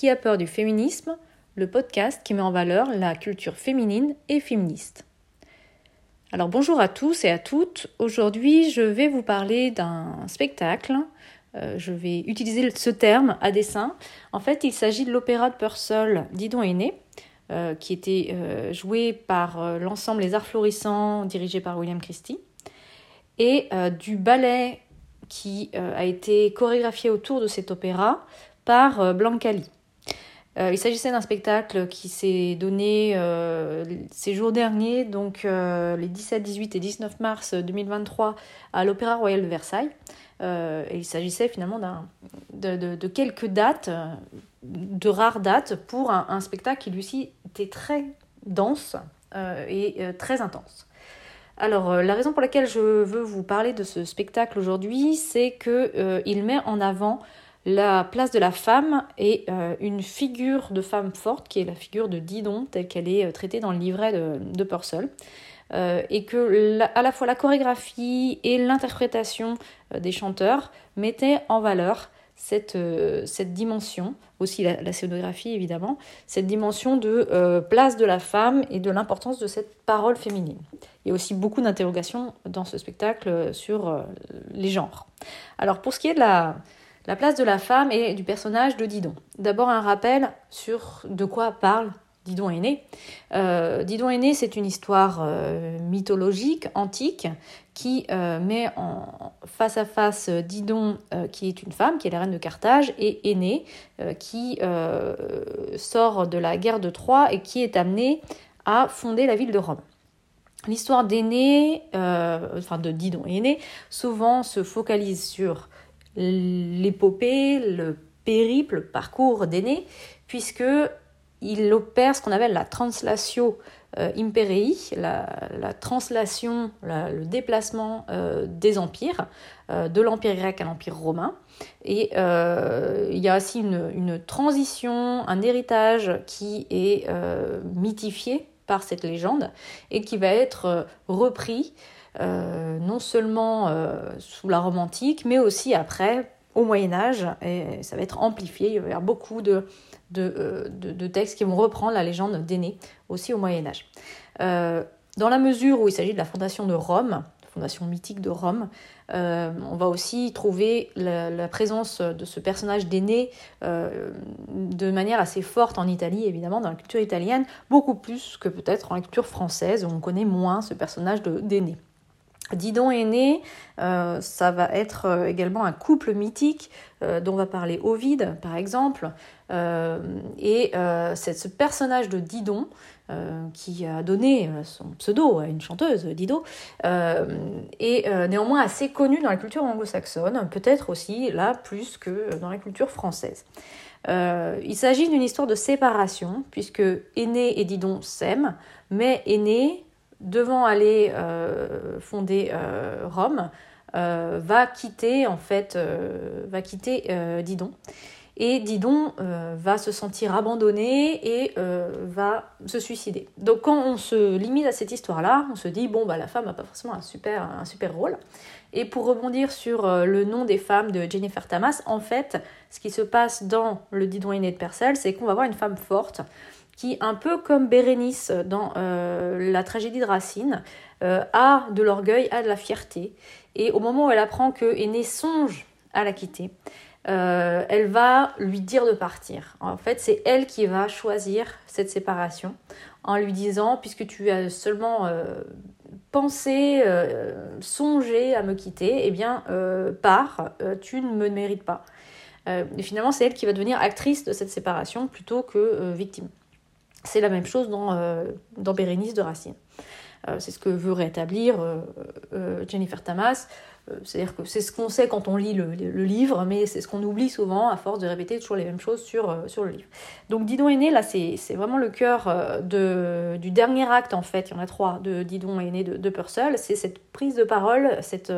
Qui a peur du féminisme le podcast qui met en valeur la culture féminine et féministe. Alors bonjour à tous et à toutes. Aujourd'hui, je vais vous parler d'un spectacle. Euh, je vais utiliser ce terme à dessein. En fait, il s'agit de l'opéra de Purcell Didon Aîné, euh, qui était euh, joué par l'ensemble Les Arts Florissants, dirigé par William Christie, et du ballet qui a été chorégraphié autour de cet opéra par Blancali. Euh, il s'agissait d'un spectacle qui s'est donné euh, ces jours derniers, donc euh, les 17, 18 et 19 mars 2023 à l'Opéra Royal de Versailles. et il s'agissait finalement de, de, quelques dates, de rares dates, pour un, un, spectacle qui lui aussi était très dense et très intense. Alors, la raison pour laquelle je veux vous parler de ce spectacle aujourd'hui, c'est qu'il met en avant la place de la femme est euh, une figure de femme forte, qui est la figure de Didon, telle qu'elle est euh, traitée dans le livret de, Purcell. Euh, et que à la fois la chorégraphie et l'interprétation des chanteurs mettaient en valeur cette, cette dimension, aussi la, scénographie évidemment, cette dimension de place de la femme et de l'importance de cette parole féminine. Il y a aussi beaucoup d'interrogations dans ce spectacle sur les genres. Alors pour ce qui est de la, la place de la femme et du personnage de Didon. D'abord un rappel sur de quoi parle Didon aîné. Euh, Didon aîné, c'est une histoire euh, mythologique, antique, qui euh, met en face à face Didon, qui est une femme, qui est la reine de Carthage, et Aîné, qui sort de la guerre de Troie et qui est amené à fonder la ville de Rome. L'histoire d'Aîné, enfin de Didon aîné, souvent se focalise sur l'épopée, le périple, le parcours d'aîné, puisque il opère ce qu'on appelle la translatio euh, imperei, la, translation, le déplacement euh, des empires, euh, de l'empire grec à l'empire romain. Et il y a aussi une, une, transition, un héritage qui est mythifié par cette légende et qui va être repris euh, non seulement euh, sous la Rome antique, mais aussi après, au Moyen Âge, et ça va être amplifié. Il va y avoir beaucoup de, de, euh, de, textes qui vont reprendre la légende d'Aîné, aussi au Moyen Âge. dans la mesure où il s'agit de la fondation de Rome, fondation mythique de Rome, on va aussi trouver la, présence de ce personnage d'Aîné de manière assez forte en Italie, évidemment, dans la culture italienne, beaucoup plus que peut-être en la culture française, où on connaît moins ce personnage d'Aîné. Didon est né, euh, ça va être euh, également un couple mythique euh, dont va parler Ovide par exemple. et ce personnage de Didon qui a donné son pseudo à une chanteuse, Dido, est néanmoins assez connu dans la culture anglo-saxonne, peut-être aussi là plus que dans la culture française. il s'agit d'une histoire de séparation, puisque Aîné et Didon s'aiment, mais Aîné devant aller euh, fonder euh, Rome, euh, va quitter en fait, va quitter Didon. Et Didon va se sentir abandonné et va se suicider. Donc quand on se limite à cette histoire-là, on se dit bon bah la femme n'a pas forcément un super, un super rôle. Et pour rebondir sur le nom des femmes de Jennifer Tamas, en fait, ce qui se passe dans le Didon aîné de Percel, c'est qu'on va voir une femme forte qui, un peu comme Bérénice dans euh, la tragédie de Racine, euh, a de l'orgueil, a de la fierté. Et au moment où elle apprend que songe à la quitter, euh, elle va lui dire de partir. En fait, c'est elle qui va choisir cette séparation en lui disant, puisque tu as seulement pensé, songé à me quitter, eh bien, pars, tu ne me mérites pas. et finalement, c'est elle qui va devenir actrice de cette séparation plutôt que victime. C'est la même chose dans, euh, dans Bérénice de Racine. Euh, c'est ce que veut rétablir euh, Jennifer Tamas. C'est-à-dire que c'est ce qu'on sait quand on lit le, livre, mais c'est ce qu'on oublie souvent à force de répéter toujours les mêmes choses sur, sur le livre. Donc Didon aîné, là, c'est vraiment le cœur de, du dernier acte, en fait, il y en a trois, de Didon aîné de, de Purcell. C'est cette prise de parole, cette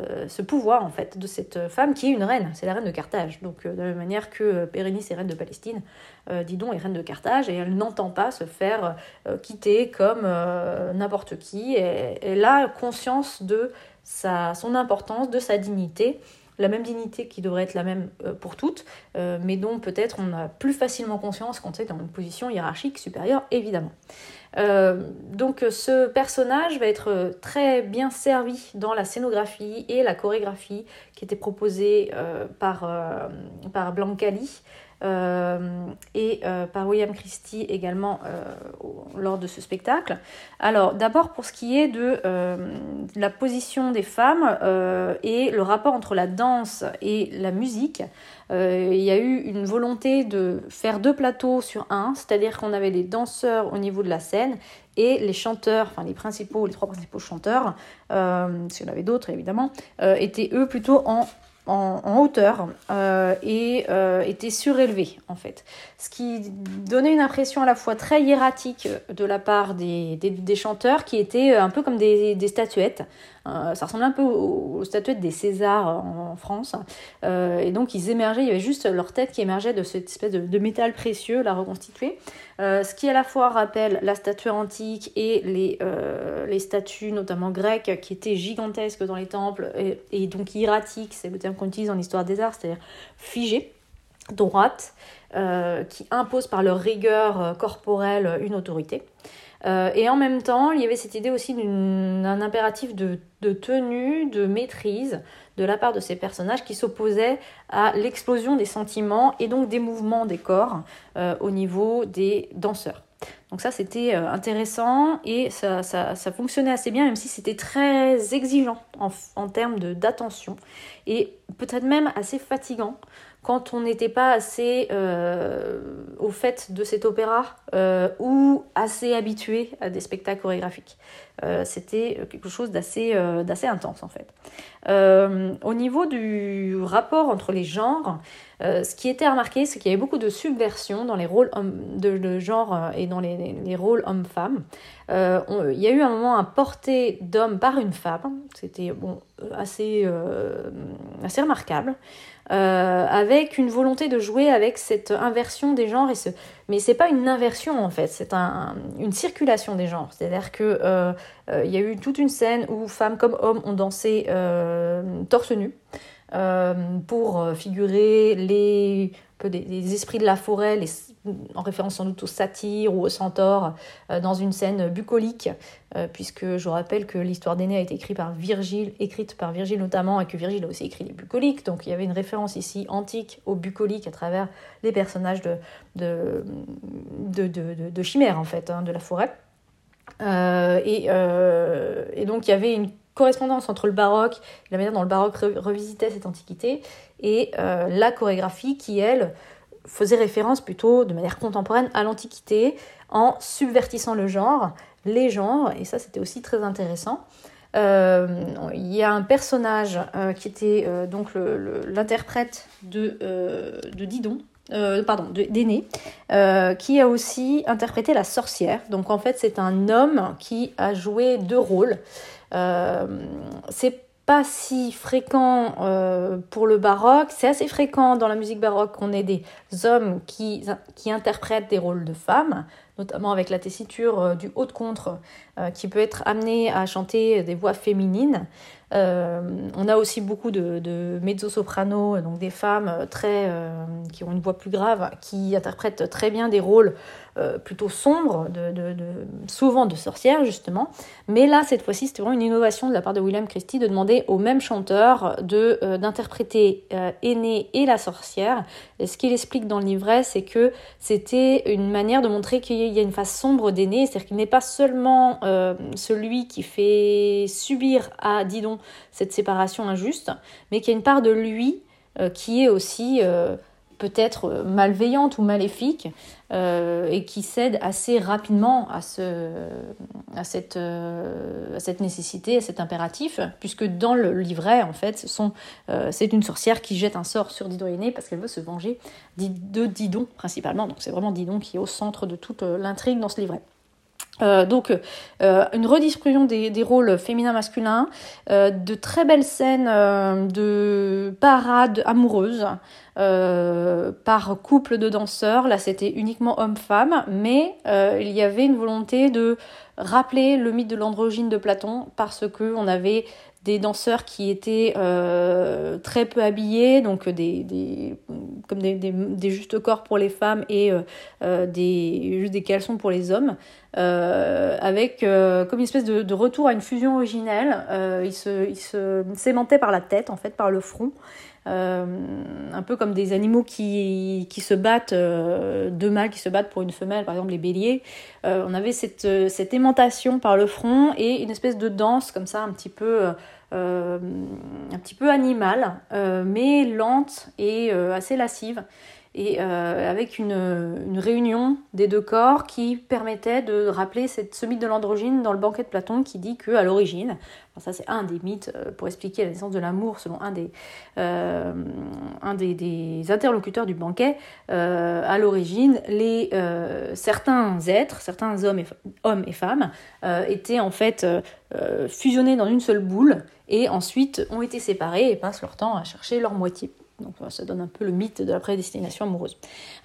euh, ce pouvoir en fait de cette femme qui est une reine, c'est la reine de Carthage. Donc euh, de la même manière que Pérénice est reine de Palestine, euh, Didon est reine de Carthage et elle n'entend pas se faire quitter comme n'importe qui. Elle a conscience de sa, son importance, de sa dignité la même dignité qui devrait être la même pour toutes, mais dont peut-être on a plus facilement conscience quand c'est dans une position hiérarchique supérieure, évidemment. donc ce personnage va être très bien servi dans la scénographie et la chorégraphie qui était proposée par, par Blancali. Euh, et euh, par William Christie également euh, lors de ce spectacle. Alors d'abord pour ce qui est de la position des femmes et le rapport entre la danse et la musique, il y a eu une volonté de faire deux plateaux sur un, c'est-à-dire qu'on avait les danseurs au niveau de la scène et les chanteurs, enfin les principaux, les trois principaux chanteurs, euh, s'il y en avait d'autres évidemment, étaient eux plutôt en en, hauteur euh, et euh, était surélevé en fait. Ce qui donnait une impression à la fois très hiératique de la part des, des, chanteurs qui étaient un peu comme des, des statuettes. Euh, ça ressemblait un peu aux, statuettes des Césars en, France. et donc ils émergeaient, il y avait juste leur tête qui émergeait de cette espèce de, métal précieux, la reconstituée. ce qui à la fois rappelle la statue antique et les, les statues notamment grecques qui étaient gigantesques dans les temples et, donc hiératiques, c'est le terme qu'on utilise en histoire des arts, c'est-à-dire figées, droites, euh, qui imposent par leur rigueur euh, corporelle une autorité. Euh, et en même temps, il y avait cette idée aussi d'un impératif de, tenue, de maîtrise de la part de ces personnages qui s'opposaient à l'explosion des sentiments et donc des mouvements des corps au niveau des danseurs. Donc ça, c'était euh, intéressant et ça, fonctionnait assez bien, même si c'était très exigeant en, termes d'attention et peut-être même assez fatigant quand on n'était pas assez euh, au fait de cet opéra euh, ou assez habitué à des spectacles chorégraphiques. C'était quelque chose d'assez intense en fait. au niveau du rapport entre les genres, euh, ce qui était remarqué, c'est qu'il y avait beaucoup de subversion dans les rôles de, genre euh, et dans les, rôles hommes-femmes. Euh, il y a eu un moment un porté d'homme par une femme, c'était bon, assez, assez remarquable. Avec une volonté de jouer avec cette inversion des genres. Et ce... Mais c'est pas une inversion en fait, c'est un, une circulation des genres. C'est-à-dire que il y a eu toute une scène où femmes comme hommes ont dansé torse nu. Euh, pour euh, figurer les, des, esprits de la forêt, en référence sans doute aux satyres ou aux centaures, euh, dans une scène bucolique, puisque je rappelle que l'histoire d'Aînée a été écrite par Virgile, écrite par Virgile notamment, et que Virgile a aussi écrit les bucoliques, donc il y avait une référence ici antique aux bucoliques à travers les personnages de, de, de, chimères, en fait, hein, de la forêt. et, et donc il y avait une correspondance entre le baroque, la manière dont le baroque revisitait cette antiquité, et euh, la chorégraphie qui, elle, faisait référence plutôt de manière contemporaine à l'antiquité en subvertissant le genre, les genres, et ça c'était aussi très intéressant. Euh, il y a un personnage euh, qui était donc l'interprète de, de Didon, pardon, d'Aîné, qui a aussi interprété la sorcière. Donc en fait, c'est un homme qui a joué deux rôles. Euh, c'est pas si fréquent euh, pour le baroque. C'est assez fréquent dans la musique baroque qu'on ait des hommes qui, qui interprètent des rôles de femmes, notamment avec la tessiture euh, du haut de contre, qui peut être amené à chanter des voix féminines. on a aussi beaucoup de, de mezzo-soprano, donc des femmes très, qui ont une voix plus grave, qui interprètent très bien des rôles euh, plutôt sombre, de, souvent de sorcières justement. Mais là, cette fois-ci, c'était vraiment une innovation de la part de William Christie de demander au même chanteur euh, d'interpréter euh, Aîné et la sorcière. Et ce qu'il explique dans le livret, c'est que c'était une manière de montrer qu'il y a une face sombre d'Aîné, c'est-à-dire qu'il n'est pas seulement celui qui fait subir à Didon cette séparation injuste, mais qu'il y a une part de lui qui est aussi peut-être malveillante ou maléfique euh, et qui cède assez rapidement à, ce, à, cette, euh, à nécessité, à cet impératif, puisque dans le livret, en fait, euh, c'est une sorcière qui jette un sort sur Didon Aîné parce qu'elle veut se venger de Didon principalement. Donc c'est vraiment Didon qui est au centre de toute l'intrigue dans ce livret. Euh, donc euh, une redistribution des, des rôles féminins-masculins, euh, de très belles scènes de parades amoureuses par couple de danseurs. Là c'était uniquement homme-femme, mais il y avait une volonté de rappeler le mythe de l'androgyne de Platon parce que on avait des danseurs qui étaient très peu habillés, donc des, des comme des, des, justes corps pour les femmes et des juste des caleçons pour les hommes, avec comme une espèce de, retour à une fusion originelle. se, ils se s'aimantaient par la tête en fait, par le front. Euh, un peu comme des animaux qui, se battent, euh, deux mâles qui se battent pour une femelle, par exemple les béliers. Euh, on avait cette, cette aimantation par le front et une espèce de danse comme ça, un petit peu, un petit peu animale, mais lente et assez lascive et euh, avec une, réunion des deux corps qui permettait de rappeler cette, ce mythe de l'androgyne dans le banquet de Platon qui dit que à l'origine, ça c'est un des mythes euh, pour expliquer la naissance de l'amour selon un des, euh, interlocuteurs du banquet, à l'origine les certains êtres, certains hommes et, hommes et femmes étaient en fait fusionnés dans une seule boule et ensuite ont été séparés et passent leur temps à chercher leur moitié. Donc ça donne un peu le mythe de la prédestination amoureuse.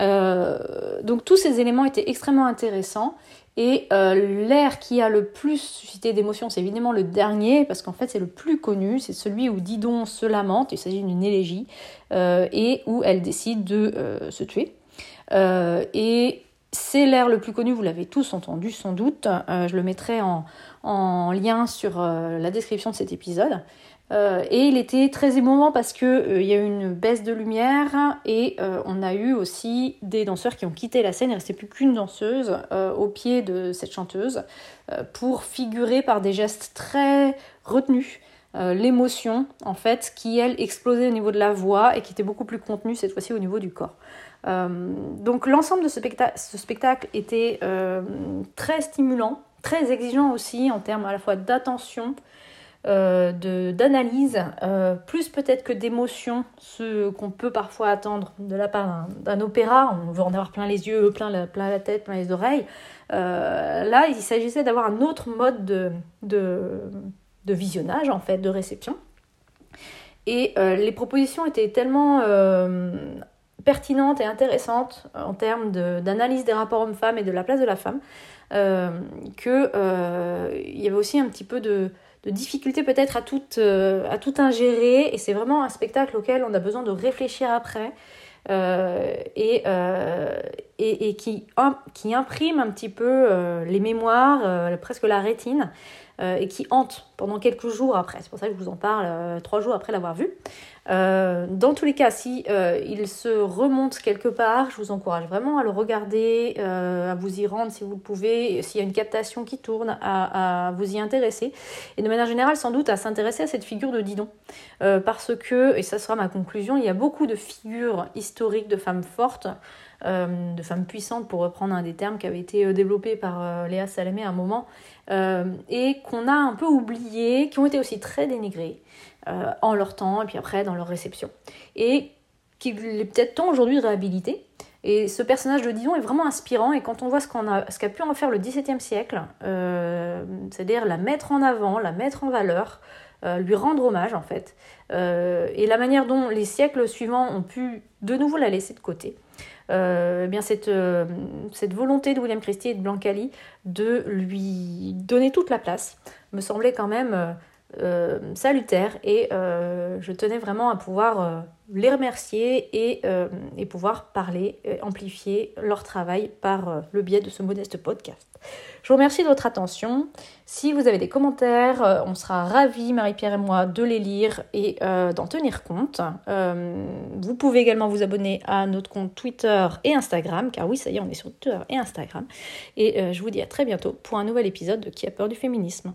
Euh, donc tous ces éléments étaient extrêmement intéressants. Et euh, l'air qui a le plus suscité d'émotion, c'est évidemment le dernier, parce qu'en fait c'est le plus connu, c'est celui où Didon se lamente, il s'agit d'une élégie, euh, et où elle décide de se tuer. et c'est l'air le plus connu, vous l'avez tous entendu sans doute, je le mettrai en lien sur la description de cet épisode. Euh, et il était très émouvant parce qu'il euh, y a eu une baisse de lumière et euh, on a eu aussi des danseurs qui ont quitté la scène. Il ne restait plus qu'une danseuse au pied de cette chanteuse pour figurer par des gestes très retenus l'émotion en fait qui elle explosait au niveau de la voix et qui était beaucoup plus contenue cette fois-ci au niveau du corps. donc l'ensemble de ce, ce, spectacle était très stimulant, très exigeant aussi en termes à la fois d'attention, euh, d'analyse, euh, plus peut-être que d'émotion, ce qu'on peut parfois attendre de la part d'un opéra. On veut en avoir plein les yeux, plein la, plein la tête, plein les oreilles. Euh, là, il s'agissait d'avoir un autre mode de, de, visionnage, en fait, de réception. Et les propositions étaient tellement pertinentes et intéressantes en termes d'analyse des rapports hommes-femmes et de la place de la femme, qu'il y avait aussi un petit peu de difficulté peut-être à tout, euh, à tout ingérer. Et c'est vraiment un spectacle auquel on a besoin de réfléchir après. Euh, et, euh, qui imprime un petit peu les mémoires, presque la rétine et qui hante pendant quelques jours après. C'est pour ça que je vous en parle trois jours après l'avoir vu. Euh, dans tous les cas, si euh, il se remonte quelque part, je vous encourage vraiment à le regarder, euh, à vous y rendre si vous le pouvez, s'il y a une captation qui tourne, à, vous y intéresser. Et de manière générale, sans doute, à s'intéresser à cette figure de Didon. parce que, et ça sera ma conclusion, il y a beaucoup de figures historiques de femmes fortes. De femmes puissantes, pour reprendre un des termes qui avait été développé par Léa Salamé à un moment, et qu'on a un peu oublié, qui ont été aussi très dénigrées. Euh, en leur temps et puis après dans leur réception. Et qu'il est peut-être temps aujourd'hui de réhabiliter. Et ce personnage de Didon est vraiment inspirant et quand on voit ce qu'a pu en faire le XVIIe siècle, euh, c'est-à-dire la mettre en avant, la mettre en valeur, euh, lui rendre hommage en fait, et la manière dont les siècles suivants ont pu de nouveau la laisser de côté, eh bien cette, cette volonté de William Christie et de Blancali de lui donner toute la place me semblait quand même euh, salutaire et euh, je tenais vraiment à pouvoir euh, les remercier et, et, pouvoir parler, amplifier leur travail par le biais de ce modeste podcast. Je vous remercie de votre attention. Si vous avez des commentaires, on sera ravis, Marie-Pierre et moi, de les lire et d'en tenir compte. vous pouvez également vous abonner à notre compte Twitter et Instagram, car oui, ça y est, on est sur Twitter et Instagram. Et je vous dis à très bientôt pour un nouvel épisode de Qui a peur du féminisme?